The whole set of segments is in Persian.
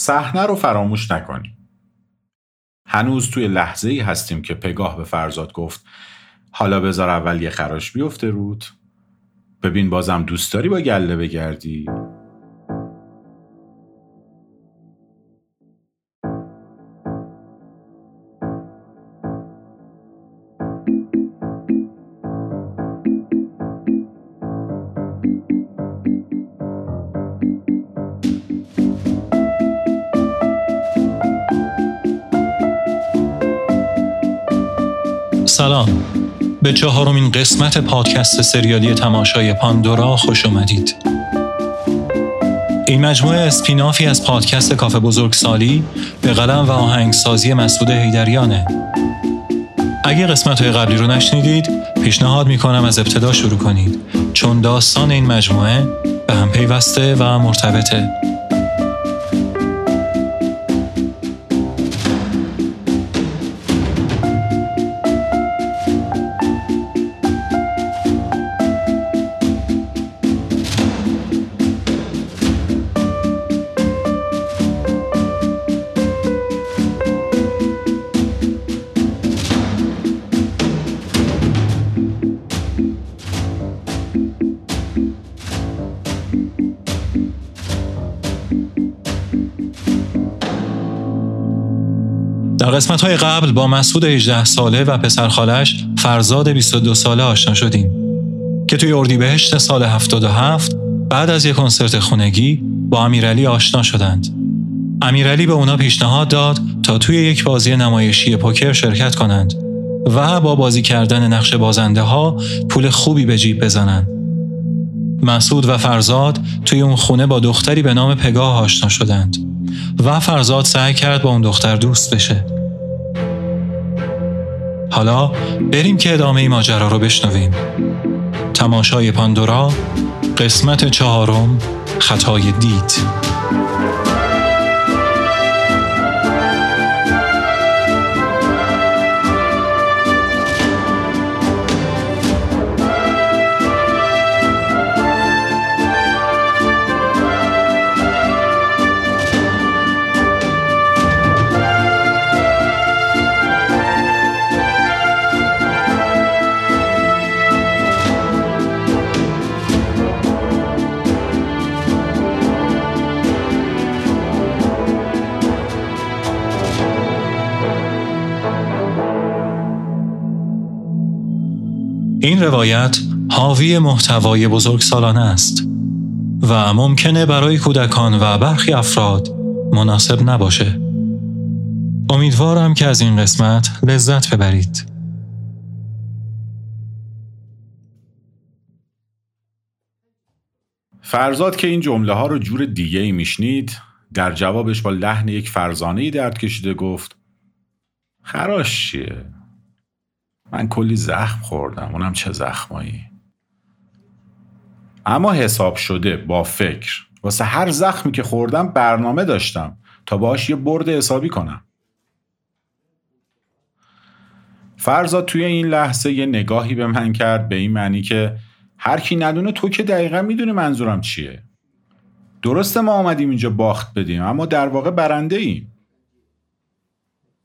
صحنه رو فراموش نکنیم. هنوز توی لحظه ای هستیم که پگاه به فرزاد گفت حالا بذار اول یه خراش بیفته رود ببین بازم دوست داری با گله بگردی سلام. به چهارمین قسمت پادکست سریالی تماشای پاندورا خوش اومدید. این مجموعه اسپینافی از پادکست کافه بزرگسالی به قلم و آهنگسازی مسعود هیدریانه اگه قسمت های قبلی رو نشنیدید پیشنهاد می‌کنم از ابتدا شروع کنید چون داستان این مجموعه به هم پیوسته و مرتبطه. قسمت های قبل با مسعود 18 ساله و پسرخالش فرزاد 22 ساله آشنا شدیم که توی اردیبهشت سال 77 بعد از یک کنسرت خونگی با امیرعلی آشنا شدند. امیرعلی به اونا پیشنهاد داد تا توی یک بازی نمایشی پوکر شرکت کنند و با بازی کردن نقش بازنده ها پول خوبی به جیب بزنند. مسعود و فرزاد توی اون خونه با دختری به نام پگاه آشنا شدند و فرزاد سعی کرد با اون دختر دوست بشه. حالا بریم که ادامه ماجرا رو بشنویم. تماشای پاندورا قسمت چهارم خطای دید این روایت حاوی محتوای بزرگسالانه است و ممکنه برای کودکان و برخی افراد مناسب نباشه. امیدوارم که از این قسمت لذت ببرید. فرزاد که این جمله ها رو جور دیگه ای میشنید در جوابش با لحن یک فرزانه ای درد کشیده گفت خراش چیه؟ من کلی زخم خوردم اونم چه زخمایی. اما حساب شده با فکر. واسه هر زخمی که خوردم برنامه داشتم تا باش یه برد حسابی کنم. فرزاد توی این لحظه یه نگاهی به من کرد به این معنی که هر کی ندونه تو که دقیقا می‌دونی منظورم چیه. درسته ما آمدیم اینجا باخت بدیم اما در واقع برنده ایم.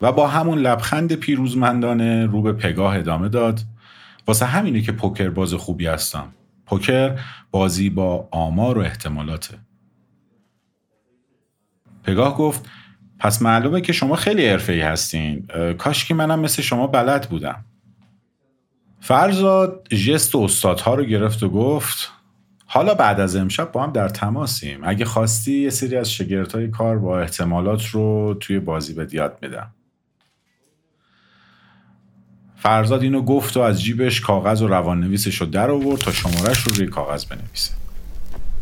و با همون لبخند پیروزمندانه رو به پگاه ادامه داد. واسه همینه که پوکر باز خوبی هستم. پوکر بازی با آمار و احتمالاته. پگاه گفت پس معلومه که شما خیلی ای هستین. کاش که منم مثل شما بلد بودم. فرزاد جست استادها رو گرفت و گفت حالا بعد از امشب با هم در تماسیم. اگه خواستی یه سری از شگرتای کار با احتمالات رو توی بازی به یاد میدم. فرزاد اینو گفت و از جیبش کاغذ و روان نویسش رو در آورد تا شمارش رو روی کاغذ بنویسه.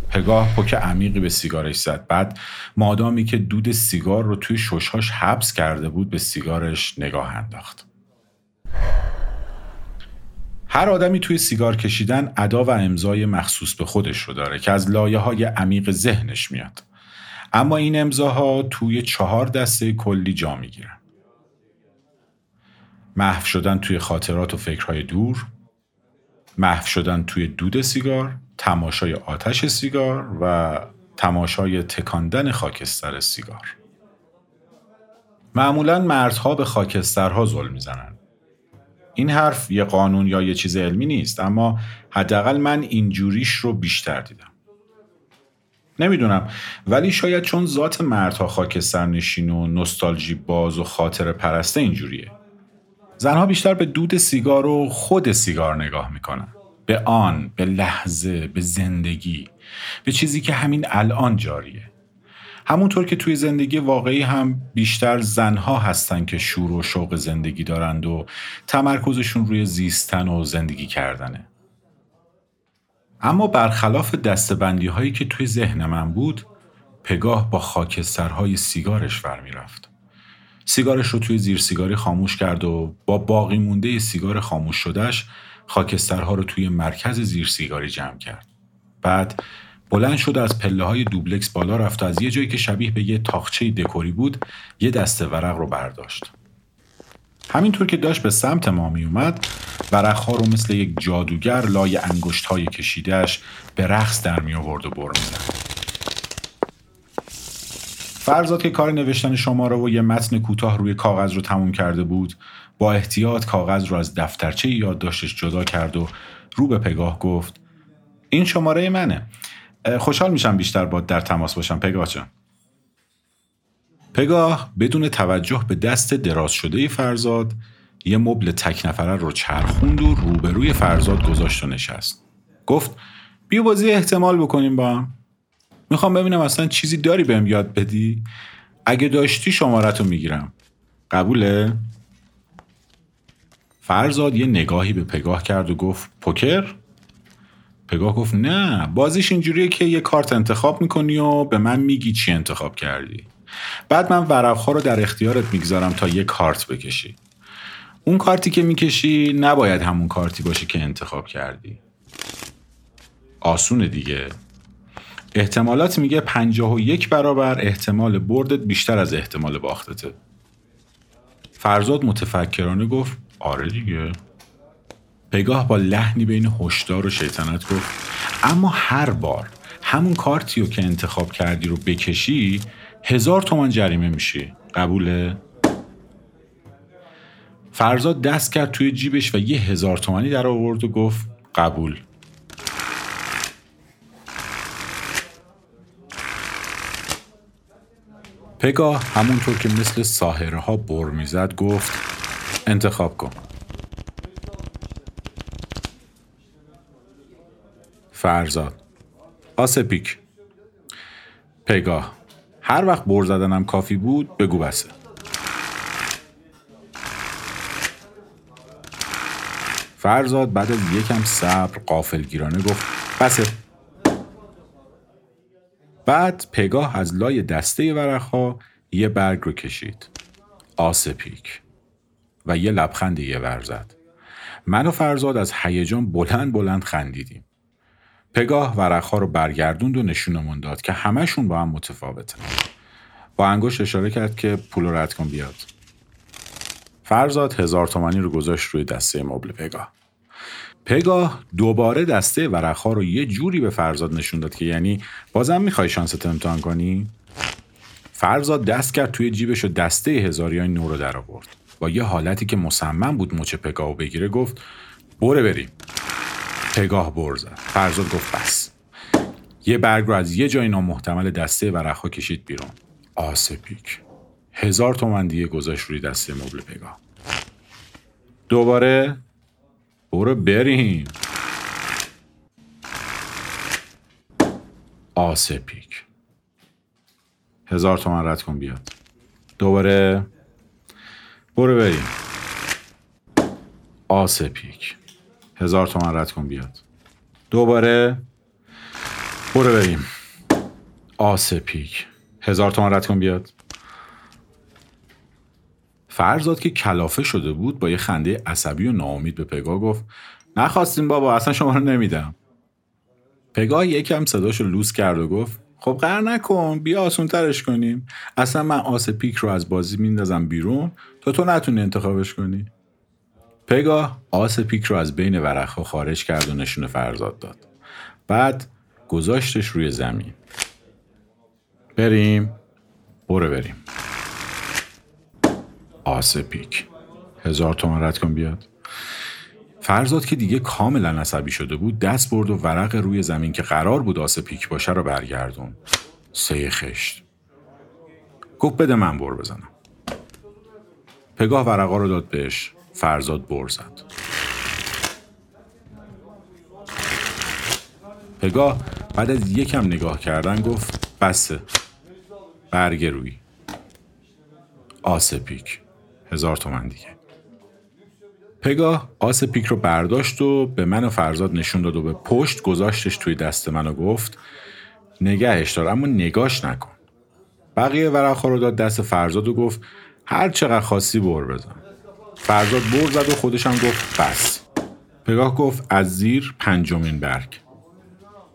پگاه پک عمیقی به سیگارش زد. بعد مادامی که دود سیگار رو توی ششهاش حبس کرده بود به سیگارش نگاه انداخت. هر آدمی توی سیگار کشیدن ادا و امضای مخصوص به خودش رو داره که از لایه های عمیق ذهنش میاد. اما این امضاها توی چهار دسته کلی جا می‌گیرن. محو شدن توی خاطرات و فکرهای دور محو شدن توی دود سیگار تماشای آتش سیگار و تماشای تکاندن خاکستر سیگار. معمولا مردها به خاکسترها ظلم می‌زنن. این حرف یه قانون یا یه چیز علمی نیست اما حداقل من اینجوریش رو بیشتر دیدم. نمی‌دونم ولی شاید چون ذات مردها خاکستر نشین و نستالژی باز و خاطر پرسته اینجوریه. زنها بیشتر به دود سیگار و خود سیگار نگاه می‌کنن به آن به لحظه به زندگی به چیزی که همین الان جاریه همونطور که توی زندگی واقعی هم بیشتر زنها هستن که شور و شوق زندگی دارند و تمرکزشون روی زیستن و زندگی کردنه. اما برخلاف دستبندی هایی که توی ذهن من بود پگاه با خاکسترهای سیگارش ور رفت. سیگارش رو توی زیر سیگاری خاموش کرد و با باقی مونده سیگار خاموش شدهش خاکسترها رو توی مرکز زیر سیگاری جمع کرد. بعد بلند شد از پله های دوبلکس بالا رفت و از یه جایی که شبیه به یه تاخچه دکوری بود یه دسته ورق رو برداشت. همینطور که داشت به سمت ما می اومد ورق ها رو مثل یک جادوگر لای انگشت های کشیدهش به رقص در می آورد و بر. فرزاد که کار نوشتن شماره و یه متن کوتاه روی کاغذ رو تموم کرده بود با احتیاط کاغذ رو از دفترچه یادداشتش جدا کرد و رو به پگاه گفت این شماره منه. خوشحال میشم بیشتر با در تماس باشم. پگاه جان. پگاه بدون توجه به دست دراز شده فرزاد یه مبل تک نفره رو چرخوند و روبروی فرزاد گذاشت و نشست. گفت بیا بازی احتمال بکنیم با هم. می‌خوام ببینم اصلا چیزی داری بهم یاد بدی؟ اگه داشتی شمارت رو می‌گیرم. قبوله؟ فرزاد یه نگاهی به پگاه کرد و گفت پوکر؟ پگاه گفت نه بازیش اینجوریه که یه کارت انتخاب می‌کنی و به من میگی چی انتخاب کردی. بعد من ورقها رو در اختیارت می‌گذارم تا یه کارت بکشی. اون کارتی که می‌کشی نباید همون کارتی باشه که انتخاب کردی. آسونه دیگه. احتمالات میگه پنجاه و یک برابر احتمال بردت بیشتر از احتمال باختته. فرزاد متفکرانه گفت آره دیگه. پگاه با لحنی بین هشدار و شیطنت گفت اما هر بار همون کارتی رو که انتخاب کردی رو بکشی هزار تومن جریمه میشی. قبوله؟ فرزاد دست کرد توی جیبش و یه هزار تومنی در آورد و گفت قبول. پگاه همونطور که مثل ساهره ها بر می‌زد گفت انتخاب کن. فرزاد آسپیک. پگاه هر وقت بر زدنم کافی بود بگو بسه. فرزاد بعد از یکم صبر قافلگیرانه گفت بسه. بعد پگاه از لای دسته ورقها یه برگ رو کشید. آسپیک و یه لبخند یه ورزد من و فرزاد از هیجان بلند بلند خندیدیم. پگاه ورقها رو برگردوند و نشونمون داد که همهشون با هم متفاوتن. با انگشت اشاره کرد که پول رد کن بیاد. فرزاد هزار تومانی رو گذاشت روی دسته مبل پگاه. پگاه دوباره دسته ورقها رو یه جوری به فرزاد نشون داد که یعنی بازم می‌خوای شانست امتحان کنی؟ فرزاد دست کرد توی جیبش و دسته هزاریای نو رو در آورد. با یه حالتی که مصمم بود مچ پگاه و بگیره گفت بره بریم. پگاه بر زد. فرزاد گفت بس. یه برگ رو از یه جای نامحتمل دسته ورقها کشید بیرون. آسپیک. هزار تومن دیگه گذاشت روی دسته مبل پگاه دوباره برو بریم. آسپیک. هزار تومن رد کن بیاد. دوباره. برو بریم. آسپیک. هزار تومن رد کن بیاد. دوباره. برو بریم. آس پیک هزار تومن رد کن بیاد. فرزاد که کلافه شده بود با یه خنده عصبی و ناامید به پگاه گفت نخواستیم بابا اصلا شما رو نمیدم پگاه یکم صداشو لوس کرد و گفت خب قر نکن بیا آسون ترش کنیم اصلا من آس پیک رو از بازی میندازم بیرون تا تو نتونی انتخابش کنی پگاه آس پیک رو از بین ورقها خارج کرد و نشون فرزاد داد. بعد گذاشتش روی زمین. بریم. برو بریم. آسپیک هزار تومن رد کن بیاد. فرزاد که دیگه کاملا عصبی شده بود دست برد و ورق روی زمین که قرار بود آسپیک باشه رو برگردون. سه خشت. گفت بده من بر بزنم. پگاه ورقا رو داد بهش. فرزاد بر زد. پگاه بعد از یکم نگاه کردن گفت بسه. برگ روی. آسپیک هزار تومن دیگه. پگاه آس پیک رو برداشت و به من و فرزاد نشون داد و به پشت گذاشتش توی دست من و گفت نگهش دار اما نگاش نکن. بقیه ورقها رو داد دست فرزاد و گفت هر چقدر خاصی بر بزن. فرزاد بر زد و خودش هم گفت بس. پگاه گفت از زیر پنجمین برگ.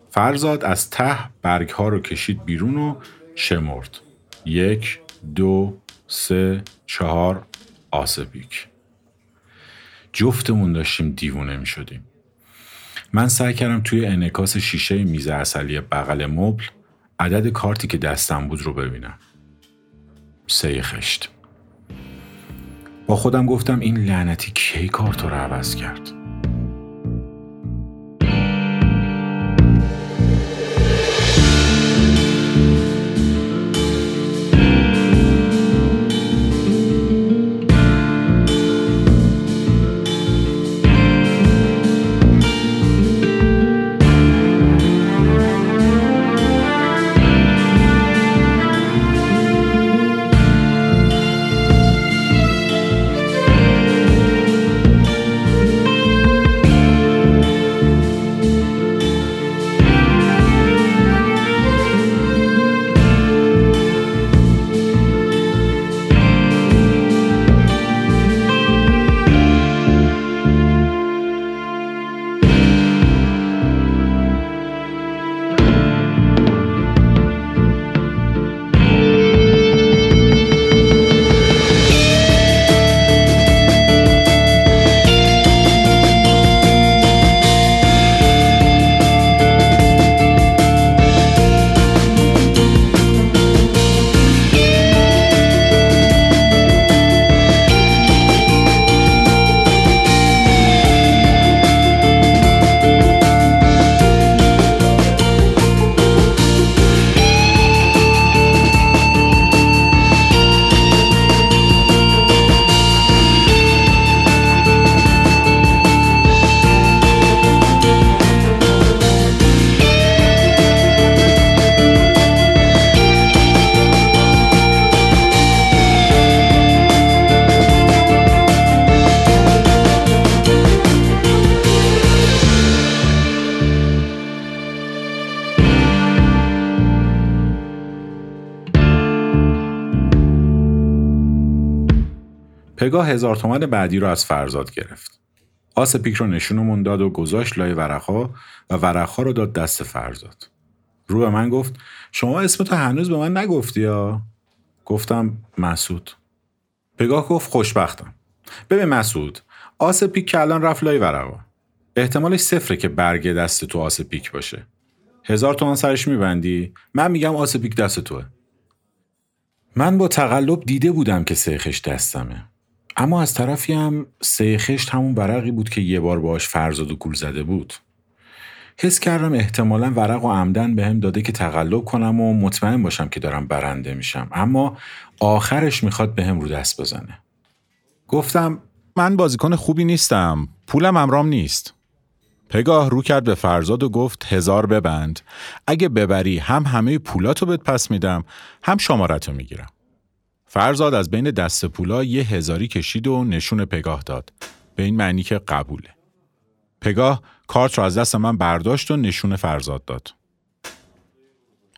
فرزاد از ته برگ ها رو کشید بیرون و شمرد. یک دو سه چهار آسپیک جفتمون داشتیم دیوونه می شدیم. من سعی کردم توی انکاس شیشه میز اصلی بغل مبل عدد کارتی که دستم بود رو ببینم. سه خشت. با خودم گفتم این لعنتی کی کارت رو عوض کرد؟ هزار تومن بعدی رو از فرزاد گرفت. آس پیک رو نشونمون داد و گذاشت لای ورقها و ورقها رو داد دست فرزاد. رو به من گفت شما اسمتو هنوز به من نگفتی یا؟ گفتم مسعود. پگاه گفت خوشبختم. ببین مسعود آس پیک که الان رفت لای ورقا. احتمالش صفره که برگ دست تو آس پیک باشه. هزار تومن سرش میبندی؟ من میگم آس پیک دست توه. من با تقلب دیده بودم که سیخش دستمه. اما از طرفی هم سه خشت همون ورقی بود که یه بار باش فرزاد و گول زده بود. حس کردم احتمالا ورق و عمدن به هم داده که تقلب کنم و مطمئن باشم که دارم برنده میشم اما آخرش می‌خواد به هم رو دست بزنه. گفتم من بازیکن خوبی نیستم. پولم امرام نیست. پگاه رو کرد به فرزاد و گفت هزار ببند. اگه ببری هم همه پولاتو بهت پس میدم هم شمارتو می‌گیرم. فرزاد از بین دست پولا یه هزاری کشید و نشون پگاه داد. به این معنی که قبوله. پگاه کارت رو از دست من برداشت و نشون فرزاد داد.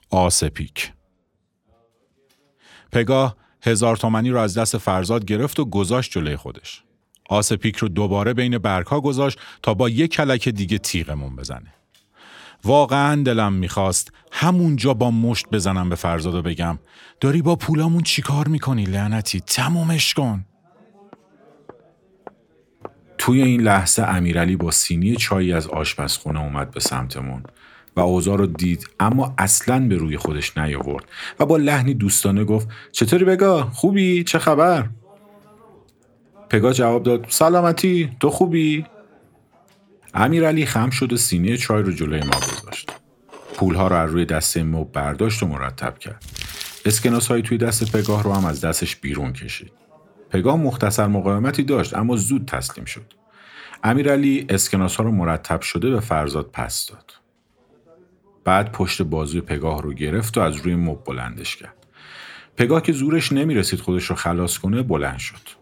آسپیک پگاه هزار تومنی رو از دست فرزاد گرفت و گذاشت جلوی خودش. آسپیک رو دوباره بین برگها گذاشت تا با یک کلک دیگه تیغمون بزنه. واقعا دلم می‌خواست همونجا با مشت بزنم به فرزاد و بگم داری با پولامون چیکار می‌کنی لعنتی؟ تمومش کن. توی این لحظه امیرعلی با سینی چایی از آشپزخونه اومد به سمتمون و اوضاع رو دید اما اصلا به روی خودش نیاورد و با لحنی دوستانه گفت چطوری بگا؟ خوبی؟ چه خبر؟ پگاه جواب داد سلامتی. تو خوبی؟ امیرعلی خم شد و سینه چای رو جلوی ما گذاشت. پولها رو از روی دسته مب برداشت و مرتب کرد. اسکناس های توی دست پگاه رو هم از دستش بیرون کشید. پگاه مختصر مقاومتی داشت اما زود تسلیم شد. امیرعلی اسکناس ها رو مرتب شده به فرزاد پس داد. بعد پشت بازوی پگاه رو گرفت و از روی مب بلندش کرد. پگاه که زورش نمی‌رسید خودش رو خلاص کنه بلند شد.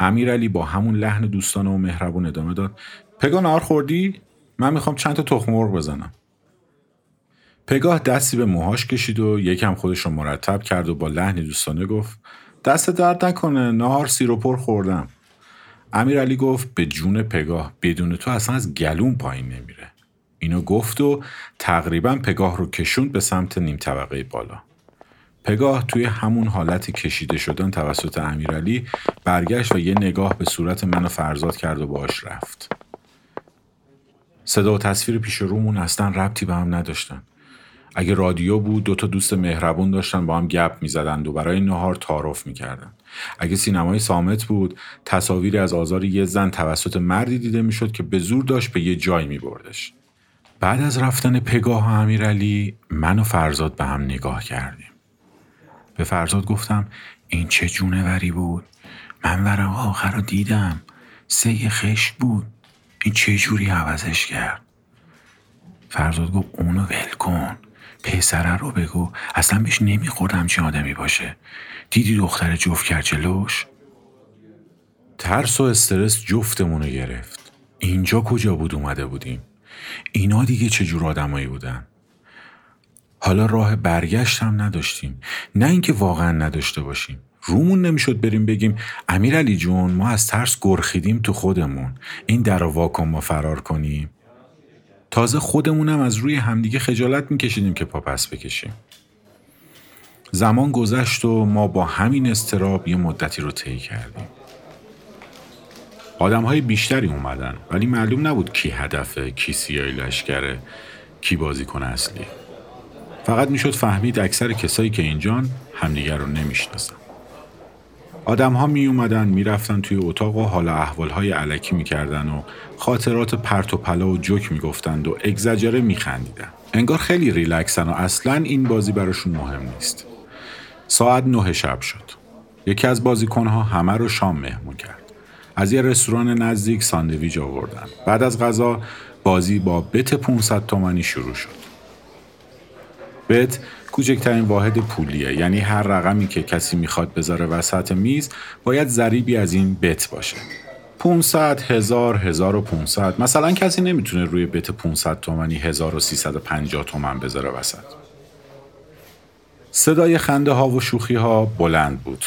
امیرعلی با همون لحن دوستانه و مهربون ادامه داد پگاه نهار خوردی؟ من می‌خوام چند تا تخم مرغ بزنم. پگاه دستی به موهاش کشید و یکم خودش رو مرتب کرد و با لحن دوستانه گفت دست درد نکنه نهار سیر و پر خوردم. امیرعلی گفت به جون پگاه بدون تو اصلا از گلون پایین نمیره. اینو گفت و تقریبا پگاه رو کشوند به سمت نیم طبقه بالا. پگاه توی همون حالت کشیده شدن توسط امیرعلی برگشت و یه نگاه به صورت من فرزاد کرد و باش رفت. صدا و تصویر پیش رومون اصلا ربطی به هم نداشتن. اگه رادیو بود دو تا دوست مهربون داشتن با هم گپ می‌زدند و برای نهار تعارف می‌کردن. اگه سینمای سامت بود تصاویری از آزار یه زن توسط مردی دیده می‌شد که به زور داشت به یه جای میبردش. بعد از رفتن پگاه و امیرعلی من و فرزاد به هم نگاه کردیم. به فرزاد گفتم این چه جونوری بود من ورق آخر رو دیدم سه خشک بود این چه جوری عوضش کرد؟ فرزاد گفت اونو ول کن. پسره رو بگو. اصلا بهش نمیخوردم چه آدمی باشه. دیدی دختر جفت کرد جلوش؟ ترس و استرس جفتمونو گرفت. اینجا کجا بود اومده بودیم؟ اینا دیگه چجور آدمایی بودن؟ حالا راه برگشت هم نداشتیم. نه اینکه واقعا نداشته باشیم. رومون نمی‌شد بریم بگیم. امیر علی جون ما از ترس گرخیدیم تو خودمون. این در واکن ما فرار کنیم. تازه خودمونم از روی همدیگه خجالت میکشیدیم که پا پس بکشیم. زمان گذشت و ما با همین استراب یه مدتی رو طی کردیم. آدم های بیشتری اومدن ولی معلوم نبود کی هدفه کی سیای لشکره کی بازیکن اصلی. فقط می‌شد فهمید اکثر کسایی که اینجان همدیگر رو نمی‌شناسن. آدم ها می اومدن می رفتن توی اتاق و حال احوال های علکی می کردن و خاطرات پرت و پلا و جوک می گفتند و اگزجره می خندیدن. انگار خیلی ریلکسن و اصلا این بازی براشون مهم نیست. ساعت نه شب شد. یکی از بازیکنها همه رو شام مهمون کرد. از یه رستوران نزدیک ساندویج آوردن. بعد از غذا بازی با بت 500 تومانی شروع شد. بت کوچکترین واحد پولیه. یعنی هر رقمی که کسی می‌خواد بذاره وسط میز باید ضریبی از این بت باشه. 500 هزار 1500 مثلا کسی نمی‌تونه روی بت 500 تومنی 1350 تومن بذاره وسط. صدای خنده ها و شوخی ها بلند بود.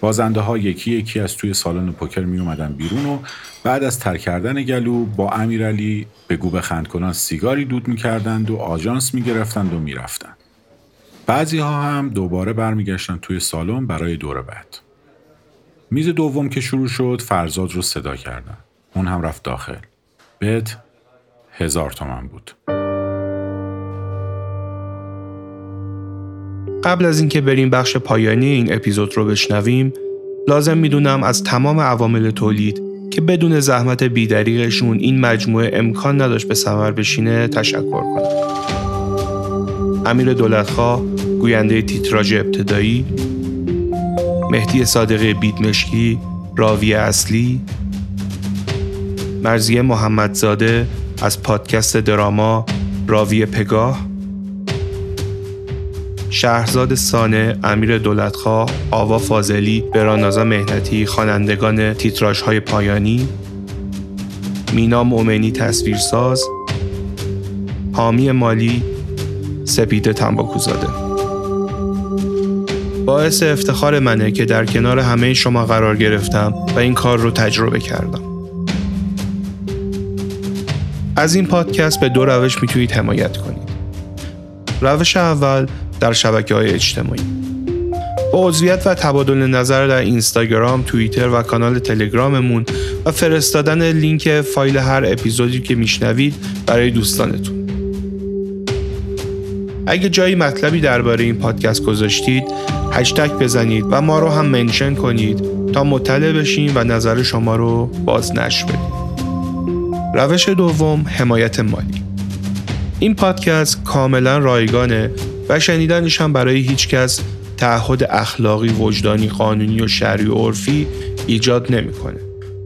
بازنده ها یکی یکی از توی سالن پوکر می اومدن بیرون و بعد از تر کردن گلو با امیرعلی به گوب خندکنان سیگاری دود می‌کردند و آژانس می‌گرفتند و می‌رفتند. بعضی ها هم دوباره برمیگشتن توی سالن برای دور بعد. میز دوم که شروع شد فرزاد رو صدا کردن. اون هم رفت داخل. بت هزار تومن بود. قبل از اینکه بریم بخش پایانی این اپیزود رو بشنویم لازم می‌دونم از تمام عوامل تولید که بدون زحمت بیدریقشون این مجموعه امکان نداشت به ثمر بشینه تشکر کنم امیر دولتخواه گوینده تیتراژ ابتدایی مهدی صادقی بیدمشکی راوی اصلی مرزیه محمدزاده از پادکست دراما راوی پگاه شهرزاد سانه، امیر دولتخواه، آوا فاضلی، برانازا مهنتی، خوانندگان های پایانی، مینا مؤمنی تصویرساز، حامی مالی، سپیده تنباکوزاده. باعث افتخار منه که در کنار همه شما قرار گرفتم و این کار رو تجربه کردم. از این پادکست به دو روش می‌تونید حمایت کنید. روش اول در شبکه های اجتماعی با عضویت و تبادل نظر در اینستاگرام، توییتر و کانال تلگراممون و فرستادن لینک فایل هر اپیزودی که میشنوید برای دوستانتون. اگه جایی مطلبی درباره این پادکست گذاشتید، هشتک بزنید و ما رو هم منشن کنید تا مطلع بشیم و نظر شما رو باز نش بدیم. روش دوم حمایت مالی این پادکست کاملا رایگانه و شنیدنش هم برای هیچ کس تعهد اخلاقی، وجدانی، قانونی و شرعی و عرفی ایجاد نمی‌کنه.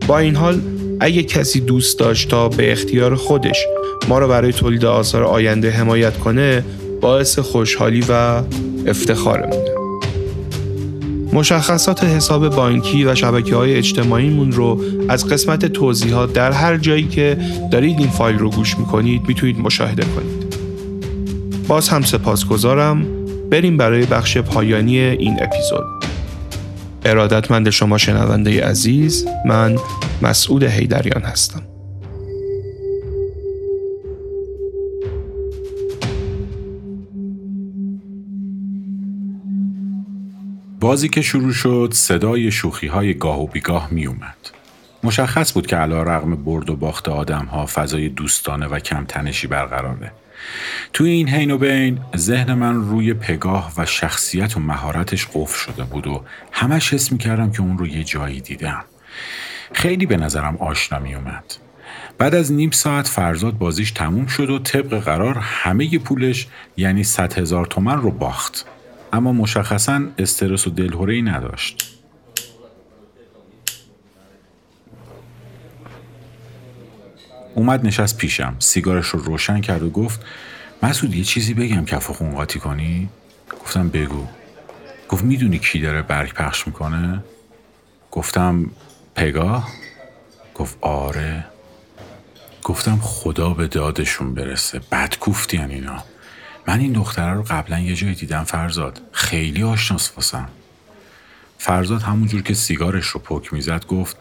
با این حال اگه کسی دوست داشت تا به اختیار خودش ما رو برای تولید آثار آینده حمایت کنه باعث خوشحالی و افتخارمونه. مشخصات حساب بانکی و شبکه های اجتماعیمون رو از قسمت توضیحات در هر جایی که دارید این فایل رو گوش می‌کنید می‌تونید مشاهده کنید. باز هم سپاسگزارم بریم برای بخش پایانی این اپیزود. ارادتمند شما شنونده عزیز من مسعود هیدریان هستم. بازی که شروع شد صدای شوخی های گاه و بیگاه می اومد. مشخص بود که علا رغم برد و باخت آدم ها فضای دوستانه و کم تنشی برقراره. توی این حین و بین ذهن من روی پگاه و شخصیت و مهارتش قفل شده بود و همش حس می کردم که اون رو یه جایی دیدم. خیلی به نظرم آشنا می اومد. بعد از نیم ساعت فرزاد بازیش تموم شد و طبق قرار همه پولش یعنی 100 هزار تومن رو باخت. اما مشخصا استرس و دلهوره نداشت. اومد نشست پیشم سیگارش رو روشن کرد و گفت مسعود یه چیزی بگم کف خون قاطی کنی؟ گفتم بگو. گفت می‌دونی کی داره برگ پخش می‌کنه؟ گفتم پگاه؟ گفت آره. گفتم خدا به دادشون برسه بدکوفتین اینا. من این دختره رو قبلا یه جایی دیدم فرزاد. خیلی آشناس واسم. فرزاد همونجور که سیگارش رو پک می‌زد گفت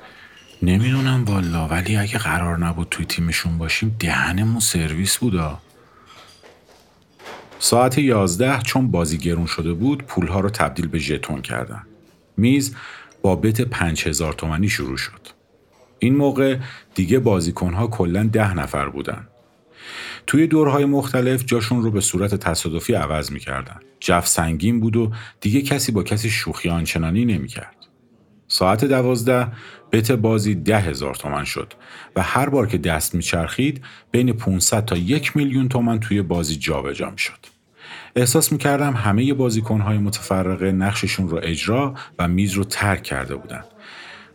نمی‌دونم والا ولی اگه قرار نبود توی تیمشون باشیم دهنمون سرویس بودا. ساعت یازده چون بازی گرون شده بود پولها رو تبدیل به ژتون کردن. میز با بت پنج هزار تومنی شروع شد. این موقع دیگه بازیکنها کلا ده نفر بودن. توی دورهای مختلف جاشون رو به صورت تصادفی عوض می‌کردن. جف سنگین بود و دیگه کسی با کسی شوخی آنچنانی نمی‌کرد. ساعت دوازده بت بازی ده هزار تومن شد و هر بار که دست میچرخید بین 500 تا یک میلیون تومن توی بازی جابجا می‌شد. احساس می‌کردم همه بازیکنهای متفرقه نقششون رو اجرا و میز رو ترک کرده بودند.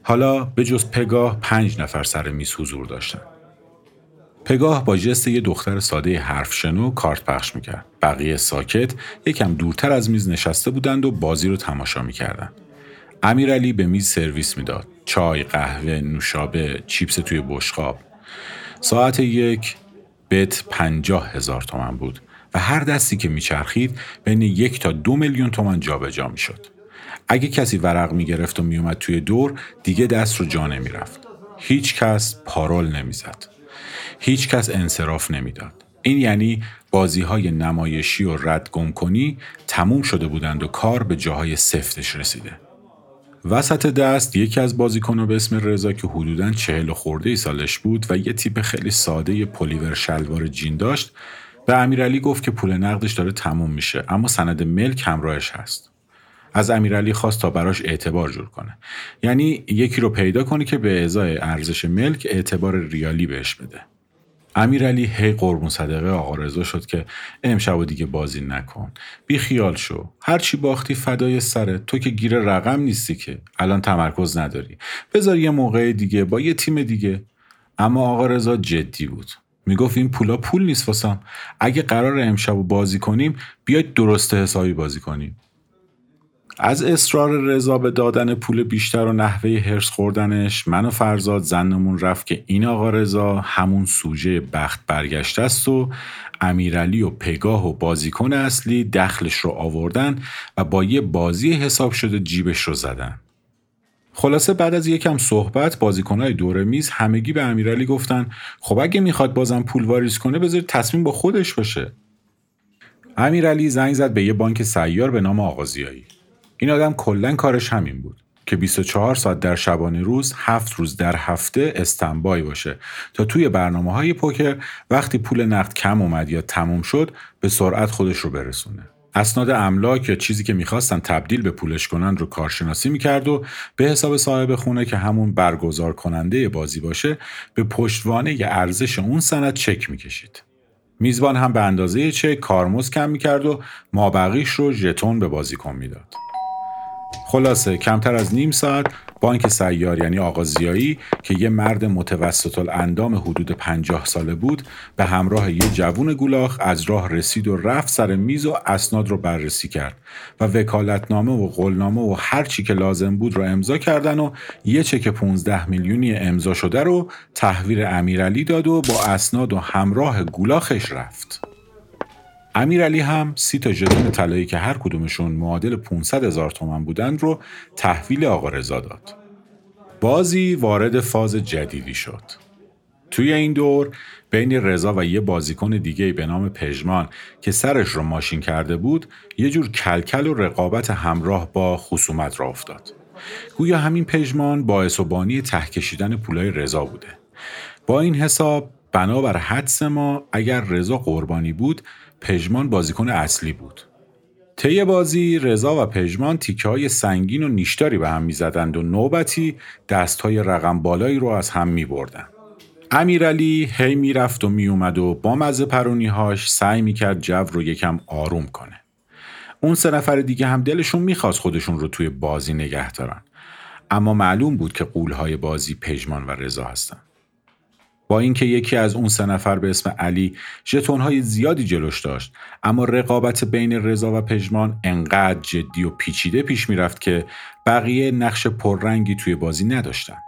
حالا به جز پگاه پنج نفر سر میز حضور داشتند. پگاه با جست یه دختر ساده حرف شنو کارت پخش می‌کرد. بقیه ساکت یکم دورتر از میز نشسته بودند و بازی رو تماشا می‌کردند. امیرعلی به میز سرویس می‌داد. چای، قهوه، نوشابه، چیپس توی بشقاب. ساعت یک بت پنجاه هزار تومن بود و هر دستی که میچرخید بین یک تا دو میلیون تومن جابجا می‌شد. اگه کسی ورق می‌گرفت و میومد توی دور دیگه دست رو جا نمی‌رفت. هیچ کس پارول نمی‌زد. هیچ کس انصراف نمی‌داد. این یعنی بازی های نمایشی و رد گم کنی تموم شده بودند و کار به جاهای سفتش رسیده. وسط دست یکی از بازیکنها به اسم رضا که حدوداً چهل خورده ای سالش بود و یه تیپ خیلی ساده پلیور شلوار جین داشت به امیرعلی گفت که پول نقدش داره تموم میشه اما سند ملک همراهش هست. از امیرعلی خواست تا براش اعتبار جور کنه. یعنی یکی رو پیدا کنی که به ازای ارزش ملک اعتبار ریالی بهش بده. امیرعلی هی قربون صدقه آقا رضا شد که امشب و دیگه بازی نکن. بی خیال شو هرچی باختی فدای سرت تو که گیر رقم نیستی که. الان تمرکز نداری. بذار یه موقع دیگه با یه تیم دیگه. اما آقا رضا جدی بود. می‌گفت این پولا پول نیست واسم. اگه قرار امشب و بازی کنیم بیاید درسته حسابی بازی کنیم. از اصرار رضا به دادن پول بیشتر و نحوه هرس خوردنش من و فرزاد زنمون رفت که این آقا رضا همون سوژه بخت برگشته است و امیرعلی و پگاه و بازیکن اصلی دخلش رو آوردن و با یه بازی حساب شده جیبش رو زدن. خلاصه بعد از یکم صحبت بازیکنهای دور میز همگی به امیرعلی گفتن خب اگه می‌خواد بازم پول واریز کنه بذار تصمیم با خودش باشه. امیرعلی زنگ زد به یه بانک سیار به نام آغازیایی. این آدم کلا کارش همین بود که 24 ساعت در شبانه روز هفت روز در هفته استنبای باشه تا توی برنامه های پوکر وقتی پول نقد کم اومد یا تموم شد به سرعت خودش رو برسونه اسناد املاک یا چیزی که می‌خواستن تبدیل به پولش کنن رو کارشناسی می‌کرد و به حساب صاحب خونه که همون برگزار کننده بازی باشه به پشتوانه ارزش اون سند چک می‌کشید. میزبان هم به اندازه چک کارمز کم می‌کرد و مابقیش رو ژتون به بازیکن می‌داد. خلاصه کمتر از نیم ساعت بانک سیار یعنی آقا زیایی که یه مرد متوسط الاندام حدود پنجاه ساله بود به همراه یه جوون گولاخ از راه رسید و رفت سر میز و اسناد رو بررسی کرد و وکالتنامه و قولنامه و هر چی که لازم بود رو امضا کردن و یه چک 15 میلیونی امضا شده رو تحویل امیرعلی داد و با اسناد و همراه گولاخش رفت. امیرعلی هم سی تا ژتون طلایی که هر کدومشون معادل 500 هزار تومن بودند رو تحویل آقا رضا داد. بازی وارد فاز جدیدی شد. توی این دور بین رضا و یه بازیکن دیگه به نام پژمان که سرش رو ماشین کرده بود یه جور کلکل و رقابت همراه با خصومت را افتاد. گویا همین پژمان باعث و بانی ته کشیدن پولای رضا بوده. با این حساب بنابر حدس ما اگر رضا قربانی بود پژمان بازیکن اصلی بود. طی بازی رضا و پژمان تیکه های سنگین و نیشتاری به هم می‌زدند و نوبتی دست های رقم بالایی رو از هم می بردن. امیرعلی هی می‌رفت و میومد و با مزه پرونیهاش سعی می‌کرد جو رو یکم آروم کنه. اون سه نفر دیگه هم دلشون می‌خواست خودشون رو توی بازی نگه دارن. اما معلوم بود که قولهای بازی پژمان و رضا هستن. با اینکه یکی از اون سه نفر به اسم علی ژتونهای زیادی جلوش داشت اما رقابت بین رضا و پژمان انقدر جدی و پیچیده پیش می‌رفت که بقیه نقش پررنگی توی بازی نداشتن.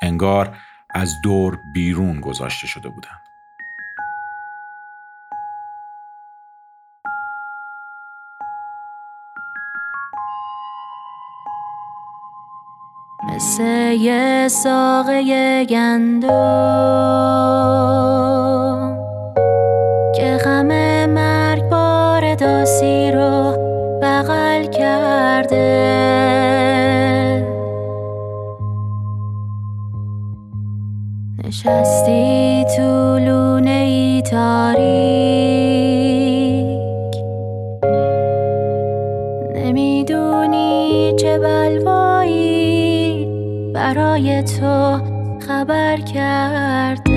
انگار از دور بیرون گذاشته شده بودن. مثل یه ساقه گندم که غم مرگ بار داسی رو بغل کرده. نشستی تو لونه ای تاریک برای تو خبر کرده.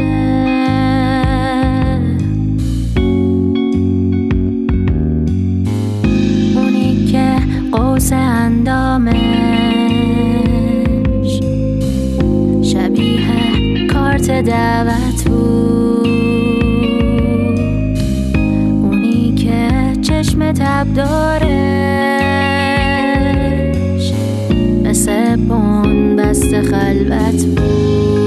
اونی که قوس اندامش شبیه کارت دعوت بود. اونی که چشم تب دارش بون بست خلوت بود.